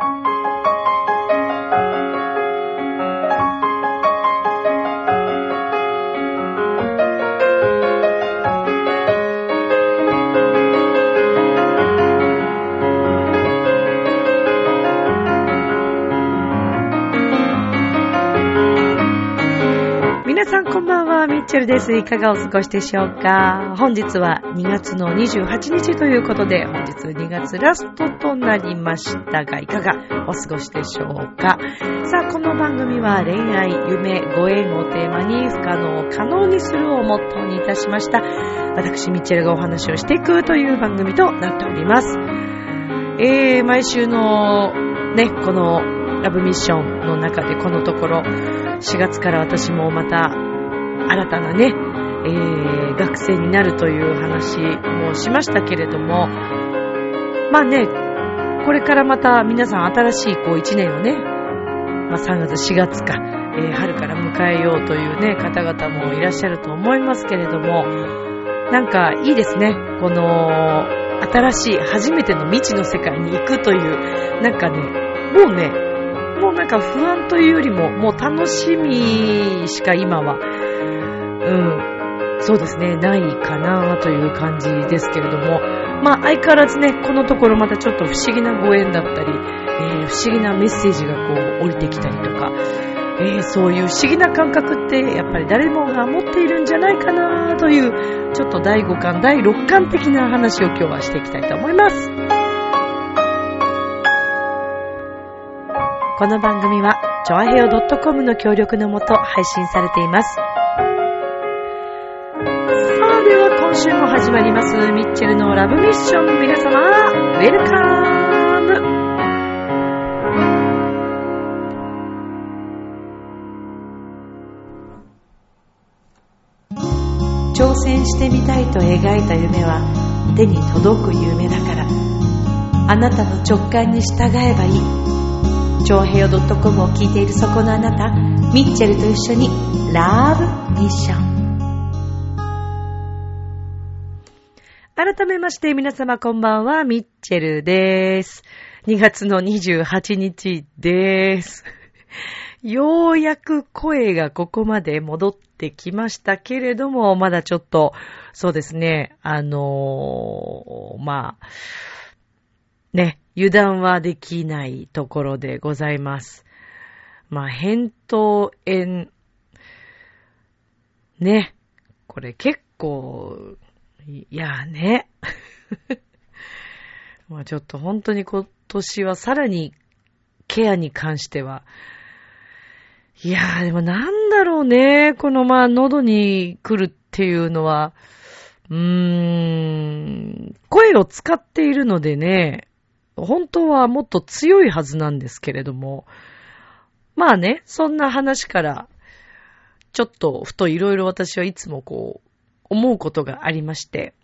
皆チェルです。いかがお過ごしでしょうか？本日は2月の28日ということで、本日2月ラストとなりましたが、いかがお過ごしでしょうか？さあ、この番組は恋愛、夢、ご縁をテーマに不可能を可能にするをモットーにいたしました。私、ミッチェルがお話をしていくという番組となっております。えー、毎週のね、このラブミッションの中でこのところ、4月から私もまた新たなね、えー、学生になるという話もしましたけれども、まあね、これからまた皆さん新しいこう1年をね、まあ3月4月か、えー春から迎えようというね、方々もいらっしゃると思いますけれども、なんかいいですね、この新しい初めての未知の世界に行くという、なんかね、もうね、もうなんか不安というよりも、もう楽しみしか今は、うん、そうですね、ないかなという感じですけれども、まあ相変わらずね、このところまたちょっと不思議なご縁だったり、えー不思議なメッセージがこう降りてきたりとか、えーそういう不思議な感覚ってやっぱり誰もが持っているんじゃないかなという、ちょっと第5巻、第6巻的な話を今日はしていきたいと思います。この番組は、ちょあへよ .com の協力のもと配信されています。さあ、では今週も始まります、ミッチェルのラブミッション。皆様、ウェルカム。挑戦してみたいと描いた夢は手に届く夢だから。あなたの直感に従えばいい。長平洋 .com を聞いているそこのあなたミッチェルと一緒にラブミッション。改めまして皆様こんばんはミッチェルです。2月の28日です。ようやく声がここまで戻ってきましたけれども、まだちょっと、そうですね、あのーまあ、ね、油断はできないところでございます。まあ、扁桃炎、ね、これ結構、いやね。まあちょっと本当に今年はさらにケアに関しては、いやーでもなんだろうね、このまあ喉に来るっていうのは、うーん、声を使っているのでね、本当はもっと強いはずなんですけれども、まあね、そんな話から、ちょっとふといろいろ私はいつもこう、思うことがありまして、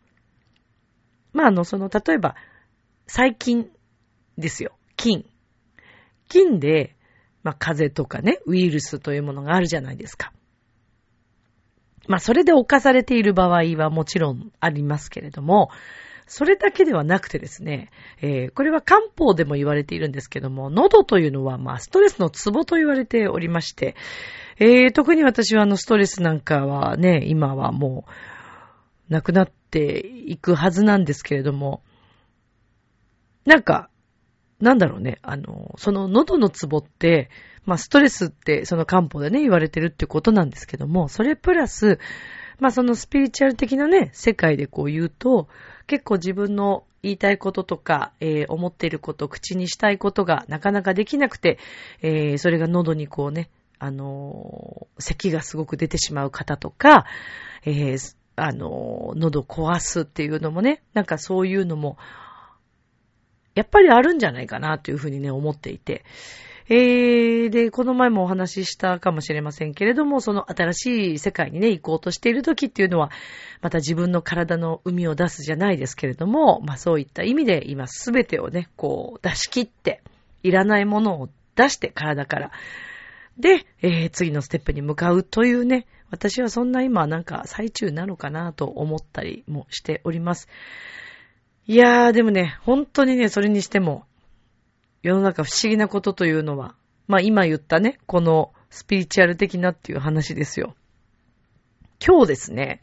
まああの、その、例えば、細菌ですよ。菌。菌で、まあ、風邪とかね、ウイルスというものがあるじゃないですか。まあ、それで侵されている場合はもちろんありますけれども、それだけではなくてですね、えーこれは漢方でも言われているんですけども、喉というのは、まあ、ストレスのツボと言われておりまして、えー特に私はあの、ストレスなんかはね、今はもう、なくなっていくはずなんですけれども、なんか、なんだろうね、あの、その喉のツボって、まあストレスってその漢方でね言われてるってことなんですけども、それプラス、まあそのスピリチュアル的なね、世界でこう言うと、結構自分の言いたいこととか、えー思っていること、口にしたいことがなかなかできなくて、えーそれが喉にこうね、あのー咳がすごく出てしまう方とか、えーあの喉壊すっていうのもね、なんかそういうのも、やっぱりあるんじゃないかなというふうにね、思っていて。えー、で、この前もお話ししたかもしれませんけれども、その新しい世界にね、行こうとしている時っていうのは、また自分の体の海を出すじゃないですけれども、まあそういった意味で今すべてをね、こう出し切って、いらないものを出して体から。で、えー次のステップに向かうというね、私はそんな今なんか最中なのかなと思ったりもしております。いやー、でもね、本当にね、それにしても、世の中不思議なことというのは、まあ今言ったね、このスピリチュアル的なっていう話ですよ。今日ですね、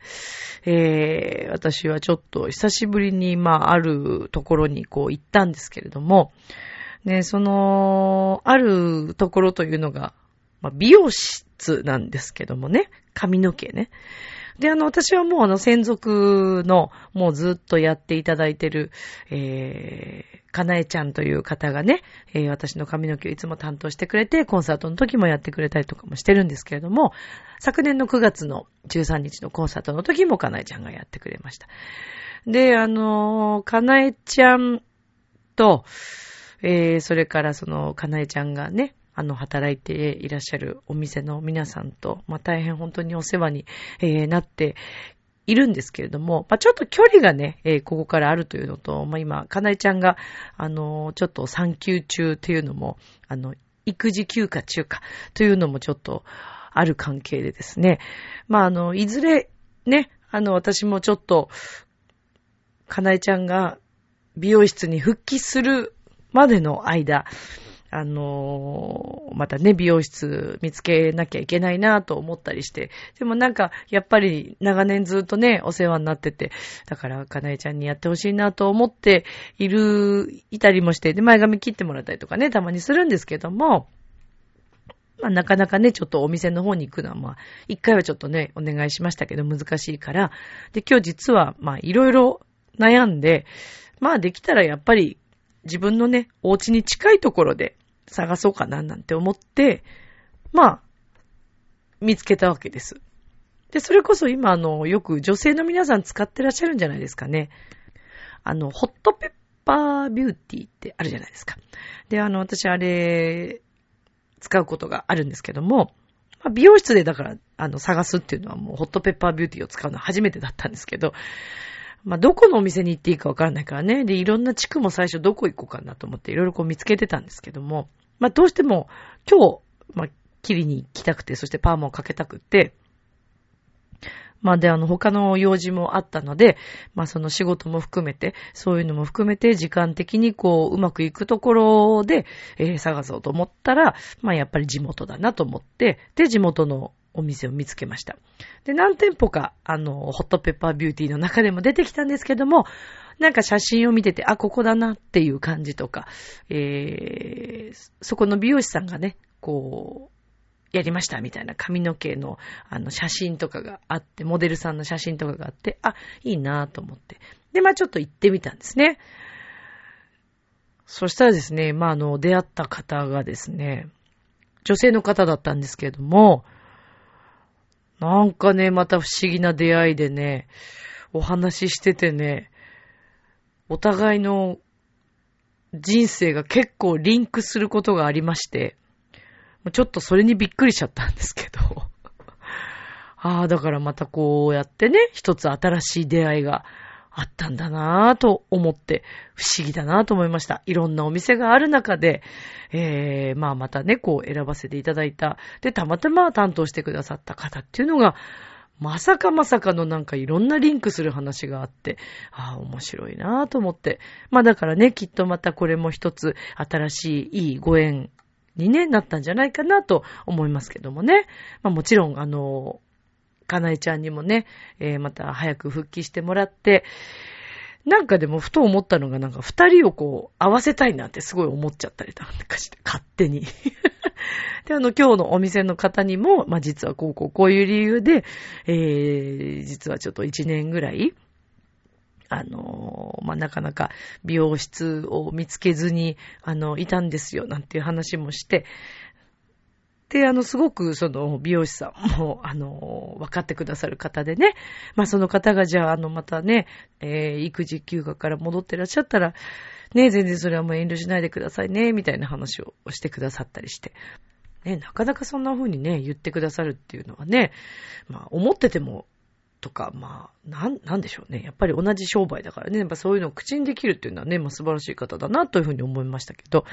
えー、私はちょっと久しぶりに、まあ、あるところにこう行ったんですけれども、ね、その、あるところというのが、まあ、美容室なんですけどもね、髪の毛ね。で、あの、私はもうあの、専属の、もうずっとやっていただいてる、えー、かなえちゃんという方がね、えー、私の髪の毛をいつも担当してくれて、コンサートの時もやってくれたりとかもしてるんですけれども、昨年の9月の13日のコンサートの時もかなえちゃんがやってくれました。で、あの、かなえちゃんと、えー、それからその、かなえちゃんがね、あの、働いていらっしゃるお店の皆さんと、まあ、大変本当にお世話に、えー、なっているんですけれども、まあ、ちょっと距離がね、えー、ここからあるというのと、まあ、今、かなえちゃんが、あの、ちょっと産休中というのも、あの、育児休暇中かというのもちょっとある関係でですね、まあ、あの、いずれ、ね、あの、私もちょっと、かなえちゃんが美容室に復帰するまでの間、あのー、またね、美容室見つけなきゃいけないなと思ったりして。でもなんか、やっぱり長年ずっとね、お世話になってて、だから、かなえちゃんにやってほしいなと思っている、いたりもして、で、前髪切ってもらったりとかね、たまにするんですけども、まあ、なかなかね、ちょっとお店の方に行くのは、まあ、一回はちょっとね、お願いしましたけど、難しいから。で、今日実は、まあ、いろいろ悩んで、まあ、できたらやっぱり、自分のね、お家に近いところで探そうかななんて思って、まあ、見つけたわけです。で、それこそ今、あの、よく女性の皆さん使ってらっしゃるんじゃないですかね。あの、ホットペッパービューティーってあるじゃないですか。で、あの、私あれ、使うことがあるんですけども、まあ、美容室でだから、あの、探すっていうのはもうホットペッパービューティーを使うのは初めてだったんですけど、まあ、どこのお店に行っていいかわからないからね。で、いろんな地区も最初どこ行こうかなと思っていろいろこう見つけてたんですけども、まあ、どうしても今日、まあ、切りに行きたくて、そしてパーマをかけたくて、まあで、あの、他の用事もあったので、まあその仕事も含めて、そういうのも含めて、時間的にこう、うまくいくところで、えー、探そうと思ったら、まあやっぱり地元だなと思って、で、地元のお店を見つけました。で、何店舗か、あの、ホットペッパービューティーの中でも出てきたんですけども、なんか写真を見てて、あ、ここだなっていう感じとか、えー、そこの美容師さんがね、こう、やりましたみたいな髪の毛のあの写真とかがあって、モデルさんの写真とかがあって、あ、いいなと思って。で、まあちょっと行ってみたんですね。そしたらですね、まああの、出会った方がですね、女性の方だったんですけれども、なんかね、また不思議な出会いでね、お話ししててね、お互いの人生が結構リンクすることがありまして、ちょっとそれにびっくりしちゃったんですけど。ああ、だからまたこうやってね、一つ新しい出会いがあったんだなぁと思って、不思議だなぁと思いました。いろんなお店がある中で、えー、まあまたね、こう選ばせていただいた。で、たまたま担当してくださった方っていうのが、まさかまさかのなんかいろんなリンクする話があって、ああ、面白いなぁと思って。まあだからね、きっとまたこれも一つ新しいいいご縁にね、なったんじゃないかなと思いますけどもね。まあもちろん、あの、かなえちゃんにもね、えー、また早く復帰してもらって、なんかでもふと思ったのがなんか二人をこう合わせたいなってすごい思っちゃったりとかして、勝手に。で、あの今日のお店の方にも、まあ実はこうこうこういう理由で、えー、実はちょっと一年ぐらい、あの、まあ、なかなか美容室を見つけずに、あの、いたんですよ、なんていう話もして、で、あの、すごく、その、美容師さんも、あの、分かってくださる方でね。まあ、その方が、じゃあ、あの、またね、えー、育児休暇から戻ってらっしゃったら、ね、全然それはもう遠慮しないでくださいね、みたいな話をしてくださったりして。ね、なかなかそんな風にね、言ってくださるっていうのはね、まあ、思ってても、とか、まあ、なん、なんでしょうね。やっぱり同じ商売だからね、やっぱそういうのを口にできるっていうのはね、まあ素晴らしい方だなというふうに思いましたけど、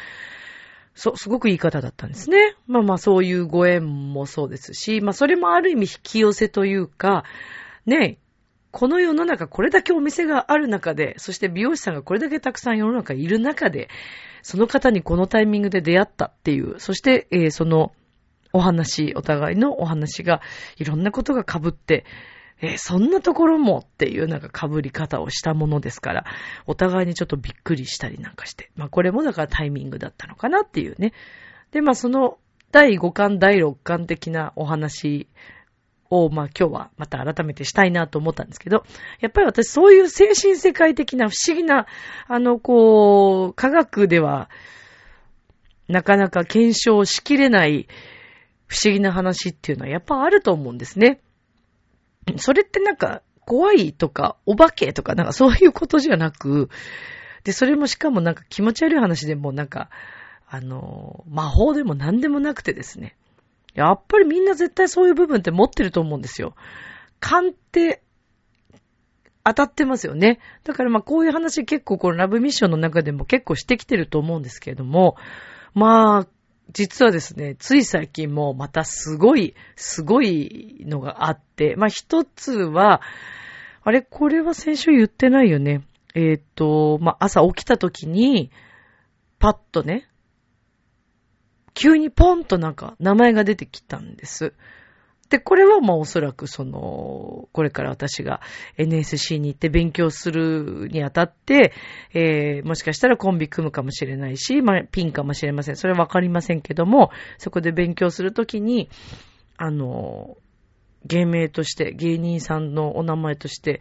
そ、すごくいい方だったんですね。まあまあそういうご縁もそうですし、まあそれもある意味引き寄せというか、ね、この世の中これだけお店がある中で、そして美容師さんがこれだけたくさん世の中いる中で、その方にこのタイミングで出会ったっていう、そして、えー、そのお話、お互いのお話がいろんなことが被って、えー、そんなところもっていうなんか被り方をしたものですから、お互いにちょっとびっくりしたりなんかして、まあこれもだからタイミングだったのかなっていうね。で、まあその第5巻、第6巻的なお話を、まあ今日はまた改めてしたいなと思ったんですけど、やっぱり私そういう精神世界的な不思議な、あの、こう、科学では、なかなか検証しきれない不思議な話っていうのはやっぱあると思うんですね。それってなんか怖いとかお化けとかなんかそういうことじゃなく、で、それもしかもなんか気持ち悪い話でもなんか、あの、魔法でも何でもなくてですね。やっぱりみんな絶対そういう部分って持ってると思うんですよ。勘って当たってますよね。だからまあこういう話結構このラブミッションの中でも結構してきてると思うんですけれども、まあ、実はですね、つい最近もまたすごい、すごいのがあって、まあ一つは、あれ、これは先週言ってないよね。えっ、ー、と、まあ朝起きた時に、パッとね、急にポンとなんか名前が出てきたんです。で、これはまあおそらくその、これから私が NSC に行って勉強するにあたって、えー、もしかしたらコンビ組むかもしれないし、まあピンかもしれません。それはわかりませんけども、そこで勉強するときに、あの、芸名として、芸人さんのお名前として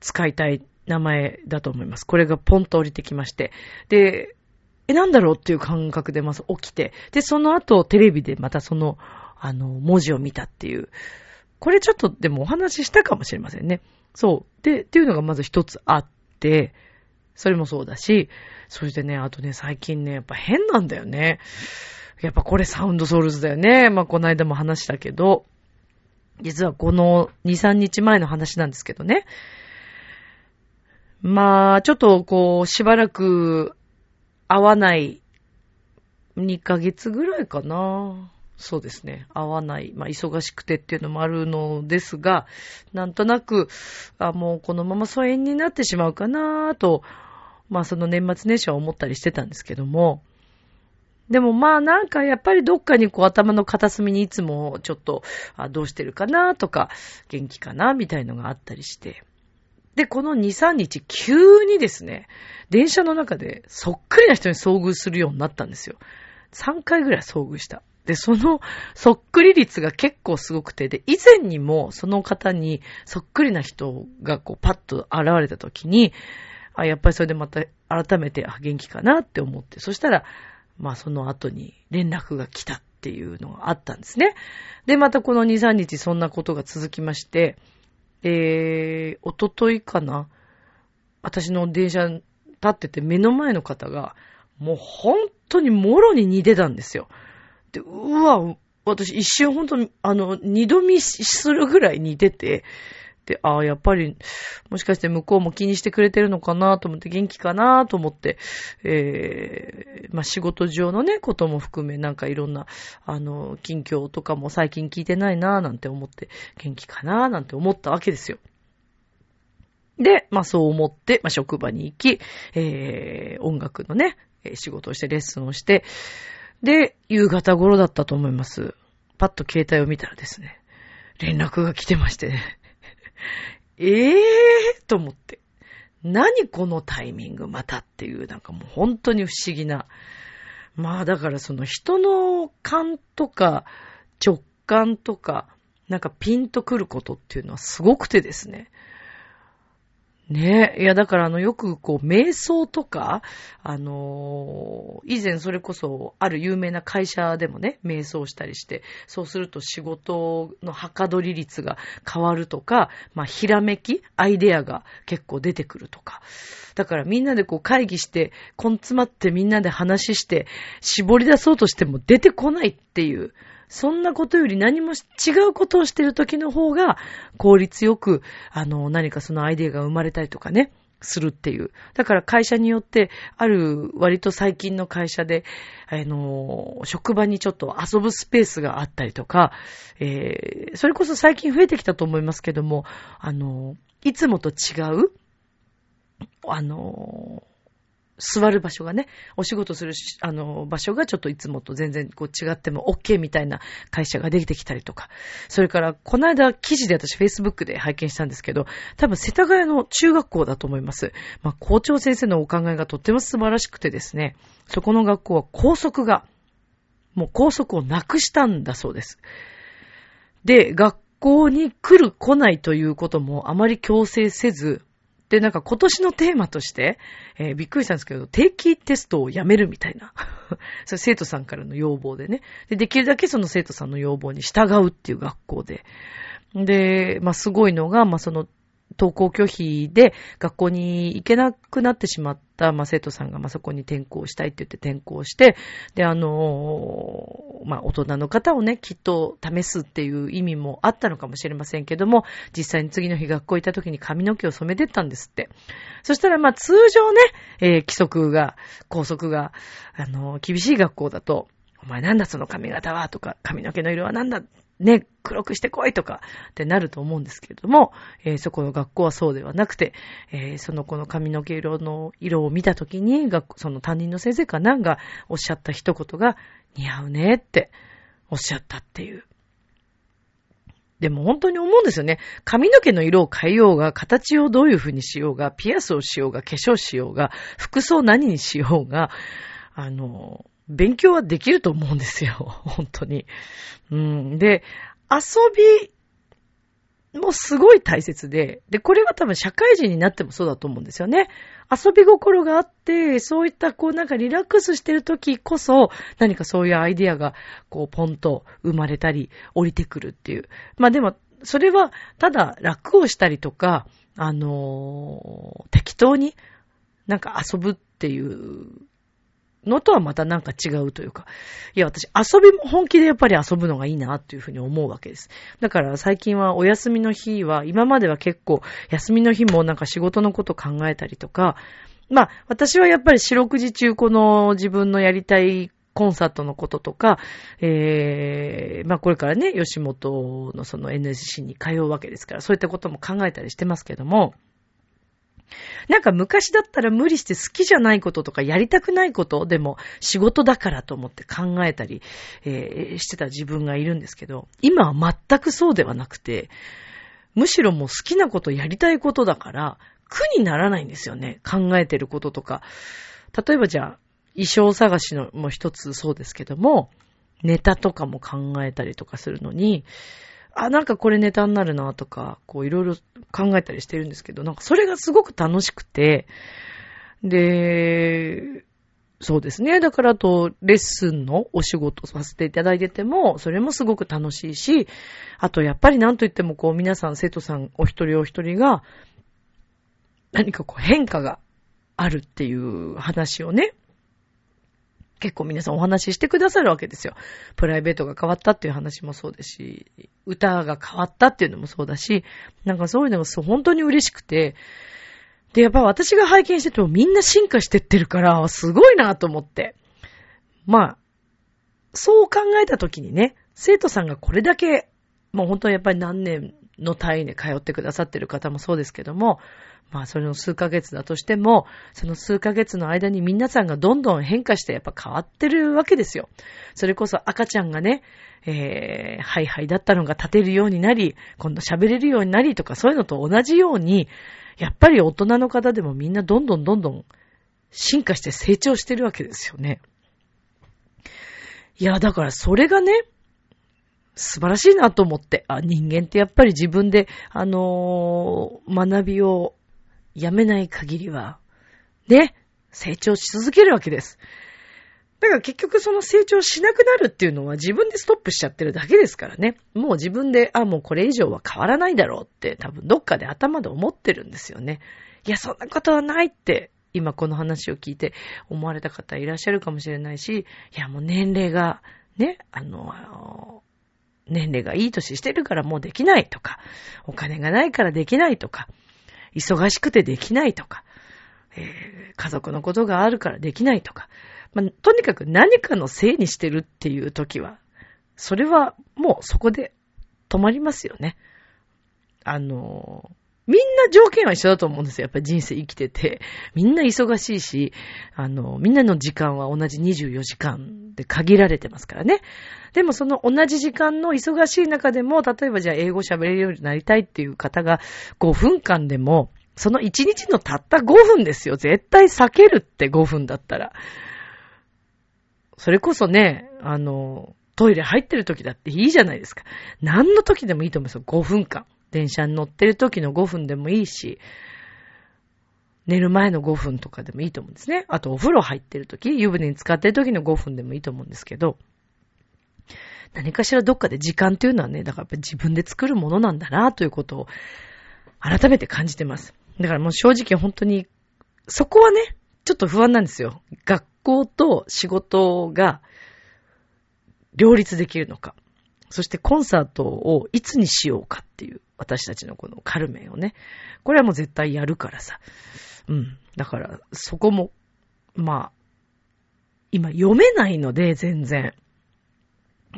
使いたい名前だと思います。これがポンと降りてきまして。で、え、なんだろうっていう感覚でまず起きて、で、その後テレビでまたその、あの、文字を見たっていう。これちょっとでもお話ししたかもしれませんね。そう。で、っていうのがまず一つあって、それもそうだし、そしてね、あとね、最近ね、やっぱ変なんだよね。やっぱこれサウンドソウルズだよね。まあ、この間も話したけど、実はこの2、3日前の話なんですけどね。まあ、ちょっとこう、しばらく会わない2ヶ月ぐらいかな。そうですね。会わない。まあ、忙しくてっていうのもあるのですが、なんとなく、あ、もうこのまま疎遠になってしまうかなと、まあ、その年末年始は思ったりしてたんですけども、でもまあなんかやっぱりどっかにこう頭の片隅にいつもちょっと、あどうしてるかなとか、元気かなみたいのがあったりして。で、この2、3日急にですね、電車の中でそっくりな人に遭遇するようになったんですよ。3回ぐらい遭遇した。で、そのそっくり率が結構すごくて、で、以前にもその方にそっくりな人がこうパッと現れた時に、あ、やっぱりそれでまた改めて、あ、元気かなって思って、そしたら、まあその後に連絡が来たっていうのがあったんですね。で、またこの2、3日そんなことが続きまして、えー、おとといかな私の電車立ってて目の前の方が、もう本当にもろに似てたんですよ。うわ、私一瞬本当に、あの、二度見するぐらい似てて、で、ああ、やっぱり、もしかして向こうも気にしてくれてるのかなと思って、元気かなと思って、えー、まあ、仕事上のね、ことも含め、なんかいろんな、あの、近況とかも最近聞いてないななんて思って、元気かななんて思ったわけですよ。で、まあ、そう思って、まあ、職場に行き、えー、音楽のね、仕事をしてレッスンをして、で、夕方頃だったと思います。パッと携帯を見たらですね、連絡が来てましてね。え えーと思って。何このタイミングまたっていう、なんかもう本当に不思議な。まあだからその人の感とか直感とか、なんかピンとくることっていうのはすごくてですね。ねえ。いや、だからあの、よくこう、瞑想とか、あのー、以前それこそ、ある有名な会社でもね、瞑想したりして、そうすると仕事のはかどり率が変わるとか、まあ、ひらめき、アイデアが結構出てくるとか。だからみんなでこう会議して、根詰まってみんなで話して、絞り出そうとしても出てこないっていう、そんなことより何も違うことをしてる時の方が効率よく、あの、何かそのアイデアが生まれたりとかね、するっていう。だから会社によって、ある割と最近の会社で、あの、職場にちょっと遊ぶスペースがあったりとか、えー、それこそ最近増えてきたと思いますけども、あの、いつもと違う、あの座る場所がね、お仕事するしあの、場所がちょっといつもと全然こう違っても OK みたいな会社ができてきたりとか。それから、この間記事で私 Facebook で拝見したんですけど、多分世田谷の中学校だと思います。まあ、校長先生のお考えがとっても素晴らしくてですね、そこの学校は校則が、もう校則をなくしたんだそうです。で、学校に来る来ないということもあまり強制せず、で、なんか今年のテーマとして、えー、びっくりしたんですけど、定期テストをやめるみたいな。それ生徒さんからの要望でねで。できるだけその生徒さんの要望に従うっていう学校で。で、まあ、すごいのが、まあ、その登校拒否で学校に行けなくなってしまった、まあ、生徒さんが、まあ、そこに転校したいって言って転校して、で、あのー、まあ、大人の方をね、きっと試すっていう意味もあったのかもしれませんけども、実際に次の日学校行った時に髪の毛を染めてったんですって。そしたら、まあ、通常ね、えー、規則が、校則が、あのー、厳しい学校だと、お前なんだその髪型はとか、髪の毛の色はなんだね、黒くしてこいとかってなると思うんですけれども、えー、そこの学校はそうではなくて、えー、その子の髪の毛色の色を見たときに、その担任の先生かなんがおっしゃった一言が、似合うねっておっしゃったっていう。でも本当に思うんですよね。髪の毛の色を変えようが、形をどういう風にしようが、ピアスをしようが、化粧しようが、服装何にしようが、あの、勉強はできると思うんですよ。本当に。うん。で、遊びもすごい大切で、で、これは多分社会人になってもそうだと思うんですよね。遊び心があって、そういったこうなんかリラックスしてる時こそ、何かそういうアイディアがこうポンと生まれたり、降りてくるっていう。まあでも、それはただ楽をしたりとか、あのー、適当になんか遊ぶっていうのとはまたなんか違うというか。いや、私遊びも本気でやっぱり遊ぶのがいいなっていうふうに思うわけです。だから最近はお休みの日は、今までは結構休みの日もなんか仕事のこと考えたりとか、まあ私はやっぱり四六時中この自分のやりたいコンサートのこととか、えー、まあこれからね、吉本のその NSC に通うわけですから、そういったことも考えたりしてますけども、なんか昔だったら無理して好きじゃないこととかやりたくないことでも仕事だからと思って考えたり、えー、してた自分がいるんですけど、今は全くそうではなくて、むしろもう好きなことやりたいことだから、苦にならないんですよね。考えてることとか。例えばじゃあ、衣装探しのも一つそうですけども、ネタとかも考えたりとかするのに、あ、なんかこれネタになるなとか、こういろいろ考えたりしてるんですけど、なんかそれがすごく楽しくて、で、そうですね。だからあと、レッスンのお仕事させていただいてても、それもすごく楽しいし、あとやっぱりなんといってもこう皆さん、生徒さんお一人お一人が、何かこう変化があるっていう話をね、結構皆さんお話ししてくださるわけですよ。プライベートが変わったっていう話もそうですし、歌が変わったっていうのもそうだし、なんかそういうのが本当に嬉しくて、で、やっぱ私が拝見しててもみんな進化してってるから、すごいなと思って。まあ、そう考えた時にね、生徒さんがこれだけ、もう本当にやっぱり何年の単位で通ってくださってる方もそうですけども、まあそれの数ヶ月だとしても、その数ヶ月の間に皆さんがどんどん変化してやっぱ変わってるわけですよ。それこそ赤ちゃんがね、えー、ハイハイだったのが立てるようになり、今度喋れるようになりとかそういうのと同じように、やっぱり大人の方でもみんなどんどんどんどん進化して成長してるわけですよね。いや、だからそれがね、素晴らしいなと思って、あ、人間ってやっぱり自分で、あのー、学びをやめない限りは、ね、成長し続けるわけです。だから結局その成長しなくなるっていうのは自分でストップしちゃってるだけですからね。もう自分で、あ、もうこれ以上は変わらないだろうって多分どっかで頭で思ってるんですよね。いや、そんなことはないって今この話を聞いて思われた方いらっしゃるかもしれないし、いやもう年齢がね、あの、年齢がいい年してるからもうできないとか、お金がないからできないとか、忙しくてできないとか、えー、家族のことがあるからできないとか、まあ、とにかく何かのせいにしてるっていう時は、それはもうそこで止まりますよね。あの、みんな条件は一緒だと思うんですよ。やっぱり人生生きてて。みんな忙しいし、あの、みんなの時間は同じ24時間で限られてますからね。でもその同じ時間の忙しい中でも、例えばじゃあ英語喋れるようになりたいっていう方が5分間でも、その1日のたった5分ですよ。絶対避けるって5分だったら。それこそね、あの、トイレ入ってる時だっていいじゃないですか。何の時でもいいと思うんですよ。5分間。電車に乗ってる時の5分でもいいし、寝る前の5分とかでもいいと思うんですね。あとお風呂入ってる時、湯船に浸かってる時の5分でもいいと思うんですけど、何かしらどっかで時間っていうのはね、だからやっぱ自分で作るものなんだなということを改めて感じてます。だからもう正直本当に、そこはね、ちょっと不安なんですよ。学校と仕事が両立できるのか。そしてコンサートをいつにしようかっていう私たちのこのカルメンをね。これはもう絶対やるからさ。うん。だからそこも、まあ、今読めないので全然。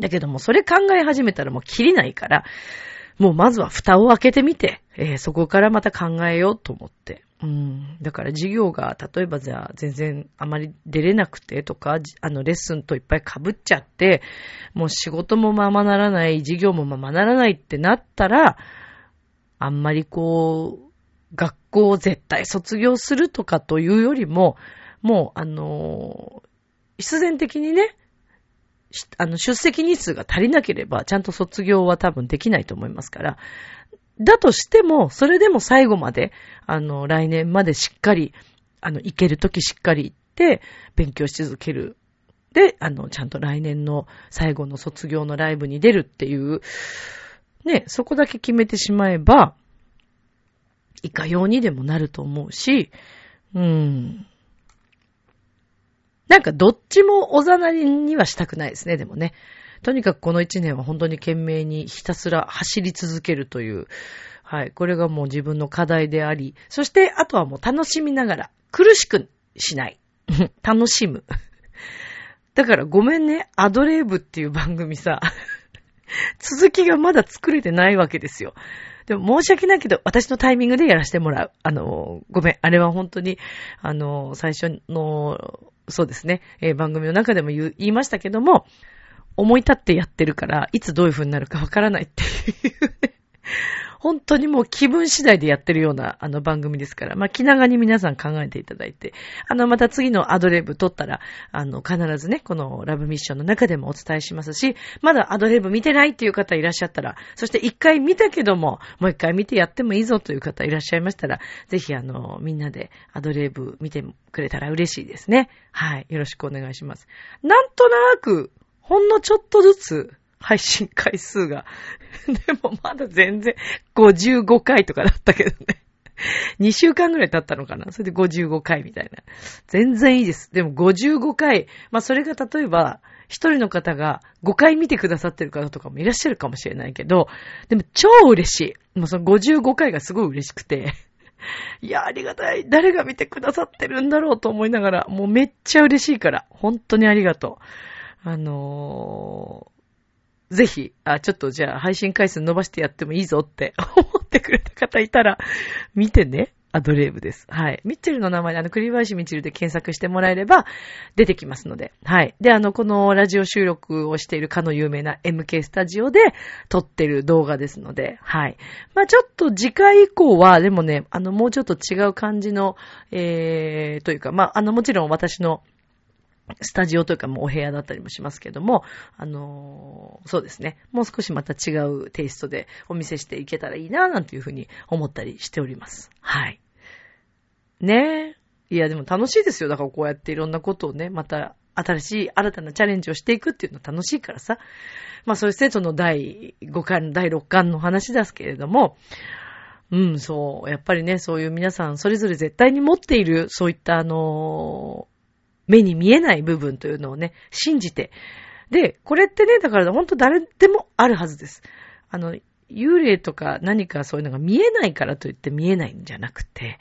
だけどもそれ考え始めたらもう切りないから、もうまずは蓋を開けてみて、えー、そこからまた考えようと思って。うん。だから授業が、例えばじゃあ全然あまり出れなくてとか、あのレッスンといっぱい被っちゃって、もう仕事もままならない、授業もままならないってなったら、あんまりこう、学校を絶対卒業するとかというよりも、もうあの必然的にね、あの、出席日数が足りなければ、ちゃんと卒業は多分できないと思いますから、だとしても、それでも最後まで、あの、来年までしっかり、あの、行けるときしっかり行って、勉強し続ける。で、あの、ちゃんと来年の最後の卒業のライブに出るっていう、ね、そこだけ決めてしまえば、いかようにでもなると思うし、うん。なんかどっちもおざなりにはしたくないですね、でもね。とにかくこの一年は本当に懸命にひたすら走り続けるという、はい、これがもう自分の課題であり、そしてあとはもう楽しみながら、苦しくしない。楽しむ。だからごめんね、アドレーブっていう番組さ、続きがまだ作れてないわけですよ。でも申し訳ないけど、私のタイミングでやらせてもらう。あの、ごめん。あれは本当に、あの、最初の、そうですね、えー、番組の中でも言いましたけども、思い立ってやってるから、いつどういう風になるかわからないっていうね。本当にもう気分次第でやってるようなあの番組ですから、まあ気長に皆さん考えていただいて、あのまた次のアドレブ撮ったら、あの必ずね、このラブミッションの中でもお伝えしますし、まだアドレブ見てないっていう方いらっしゃったら、そして一回見たけども、もう一回見てやってもいいぞという方いらっしゃいましたら、ぜひあの、みんなでアドレブ見てくれたら嬉しいですね。はい。よろしくお願いします。なんとなく、ほんのちょっとずつ、配信回数が。でもまだ全然55回とかだったけどね。2週間ぐらい経ったのかなそれで55回みたいな。全然いいです。でも55回。まあそれが例えば、一人の方が5回見てくださってる方とかもいらっしゃるかもしれないけど、でも超嬉しい。もうその55回がすごい嬉しくて。いや、ありがたい。誰が見てくださってるんだろうと思いながら、もうめっちゃ嬉しいから。本当にありがとう。あのー、ぜひ、あ、ちょっとじゃあ配信回数伸ばしてやってもいいぞって 思ってくれた方いたら、見てね。アドレーブです。はい。ミッチェルの名前で、あの、栗林ミッチェルで検索してもらえれば、出てきますので。はい。で、あの、このラジオ収録をしているかの有名な MK スタジオで撮ってる動画ですので、はい。まあちょっと次回以降は、でもね、あの、もうちょっと違う感じの、えー、というか、まああの、もちろん私のスタジオというかもうお部屋だったりもしますけども、あのー、そうですね。もう少しまた違うテイストでお見せしていけたらいいな、なんていうふうに思ったりしております。はい。ねえ。いや、でも楽しいですよ。だからこうやっていろんなことをね、また新しい新たなチャレンジをしていくっていうのは楽しいからさ。まあそしてその第5巻、第6巻の話ですけれども、うん、そう。やっぱりね、そういう皆さんそれぞれ絶対に持っている、そういったあのー目に見えない部分というのをね、信じて。で、これってね、だから本当誰でもあるはずです。あの、幽霊とか何かそういうのが見えないからといって見えないんじゃなくて、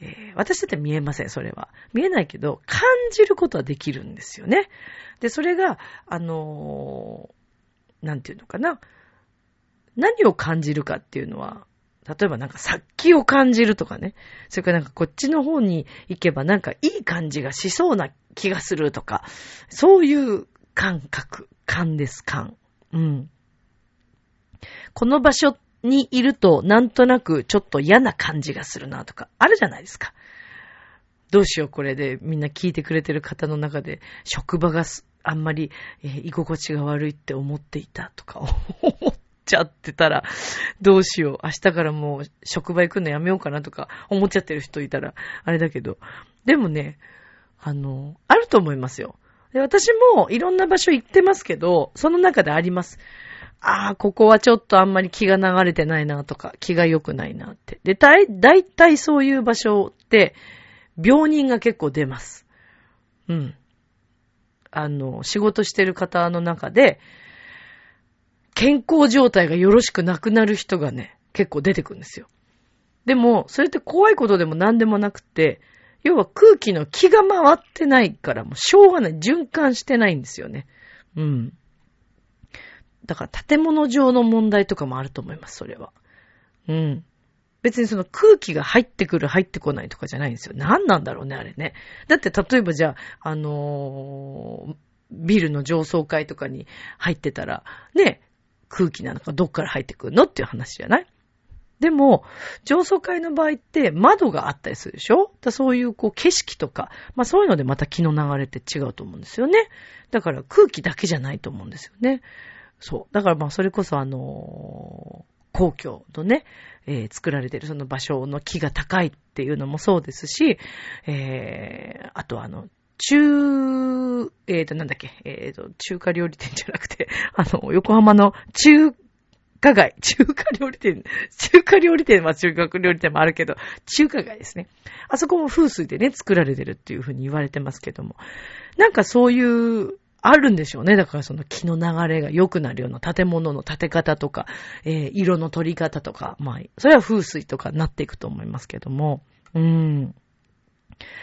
えー、私だって見えません、それは。見えないけど、感じることはできるんですよね。で、それが、あのー、なんていうのかな。何を感じるかっていうのは、例えばなんか殺気を感じるとかね。それからなんかこっちの方に行けばなんかいい感じがしそうな気がするとか、そういう感覚、感です、感。うん。この場所にいるとなんとなくちょっと嫌な感じがするなとか、あるじゃないですか。どうしようこれでみんな聞いてくれてる方の中で職場があんまり、居心地が悪いって思っていたとか 思っちゃってたらどうしよう。明日からもう職場行くのやめようかなとか思っちゃってる人いたらあれだけど。でもね、あの、あると思いますよ。で私もいろんな場所行ってますけど、その中であります。ああ、ここはちょっとあんまり気が流れてないなとか、気が良くないなって。で、だい、だいたいそういう場所って、病人が結構出ます。うん。あの、仕事してる方の中で、健康状態がよろしくなくなる人がね、結構出てくるんですよ。でも、それって怖いことでも何でもなくて、要は空気の気が回ってないから、もうしょうがない。循環してないんですよね。うん。だから建物上の問題とかもあると思います、それは。うん。別にその空気が入ってくる、入ってこないとかじゃないんですよ。何なんだろうね、あれね。だって例えばじゃあ、あのー、ビルの上層階とかに入ってたら、ね、空気なの？かどっから入ってくるの？っていう話じゃない？でも、上層階の場合って窓があったりするでしょ？そういうこう景色とか、まあそういうのでまた気の流れって違うと思うんですよね。だから空気だけじゃないと思うんですよね。そう。だからまあそれこそあのー皇居のね、えー、作られてるその場所の木が高いっていうのもそうですし、えー、あとあの、中、えーと、なんだっけ、えーと、中華料理店じゃなくて、あの、横浜の中華街、中華料理店、中華料理店は中華料理店もあるけど、中華街ですね。あそこも風水でね、作られてるっていうふうに言われてますけども。なんかそういうあるんでしょうね。だからその気の流れが良くなるような建物の建て方とか、えー、色の取り方とか、まあ、それは風水とかになっていくと思いますけども。うーん。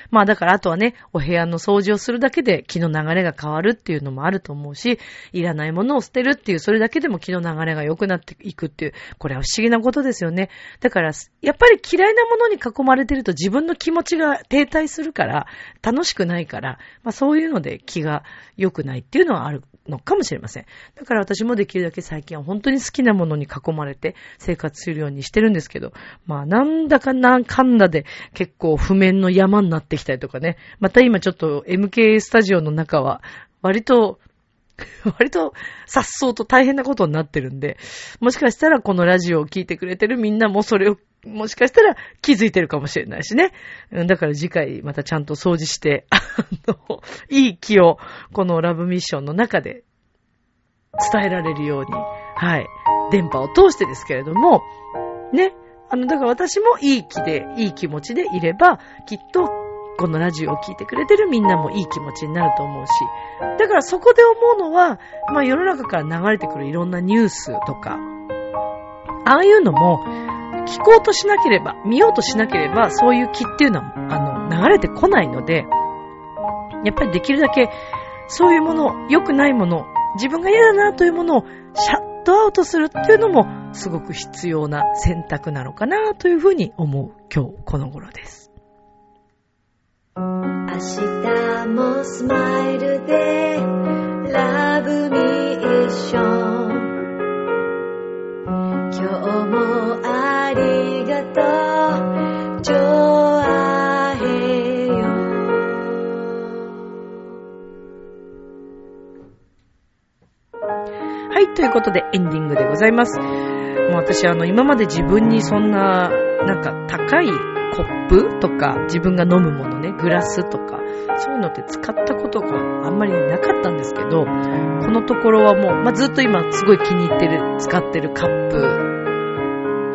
まあだからあとはね、お部屋の掃除をするだけで気の流れが変わるっていうのもあると思うし、いらないものを捨てるっていう、それだけでも気の流れが良くなっていくっていう、これは不思議なことですよね。だから、やっぱり嫌いなものに囲まれてると自分の気持ちが停滞するから、楽しくないから、まあそういうので気が良くないっていうのはあるのかもしれません。だから私もできるだけ最近は本当に好きなものに囲まれて生活するようにしてるんですけど、まあなんだかなんかんだで結構譜面の山になってきたりとかね、また今ちょっと MK スタジオの中は割と 割と、さっそうと大変なことになってるんで、もしかしたらこのラジオを聴いてくれてるみんなもそれを、もしかしたら気づいてるかもしれないしね。だから次回またちゃんと掃除して、あの、いい気をこのラブミッションの中で伝えられるように、はい、電波を通してですけれども、ね、あの、だから私もいい気で、いい気持ちでいれば、きっとこのラジオを聴いてくれてるみんなもいい気持ちになると思うし、だからそこで思うのは、まあ世の中から流れてくるいろんなニュースとか、ああいうのも、聞こうとしなければ、見ようとしなければ、そういう気っていうのは、あの、流れてこないので、やっぱりできるだけ、そういうもの、良くないもの、自分が嫌だなというものを、シャットアウトするっていうのも、すごく必要な選択なのかなというふうに思う今日この頃です。明日もスマイルでラブミッションということでエンディングでございます。もう私あの今まで自分にそんななんか高いコップとか、自分が飲むものね、グラスとか、そういうのって使ったことがあんまりなかったんですけど、このところはもう、まあ、ずっと今すごい気に入ってる、使ってるカップ、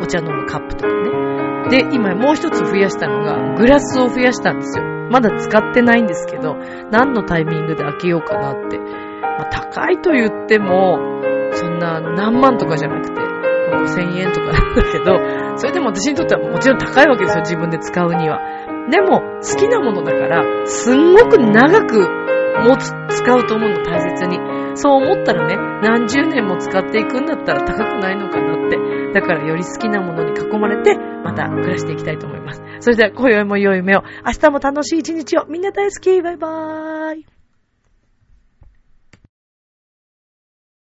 お茶飲むカップとかね。で、今もう一つ増やしたのが、グラスを増やしたんですよ。まだ使ってないんですけど、何のタイミングで開けようかなって。まあ、高いと言っても、そんな何万とかじゃなくて、5000円とかなんだけど、それでも私にとってはもちろん高いわけですよ、自分で使うには。でも、好きなものだから、すんごく長く持つ、使うと思うの、大切に。そう思ったらね、何十年も使っていくんだったら高くないのかなって、だからより好きなものに囲まれて、また暮らしていきたいと思います。それでは、今宵も良い夢を、明日も楽しい一日を、みんな大好き。バイバーイ。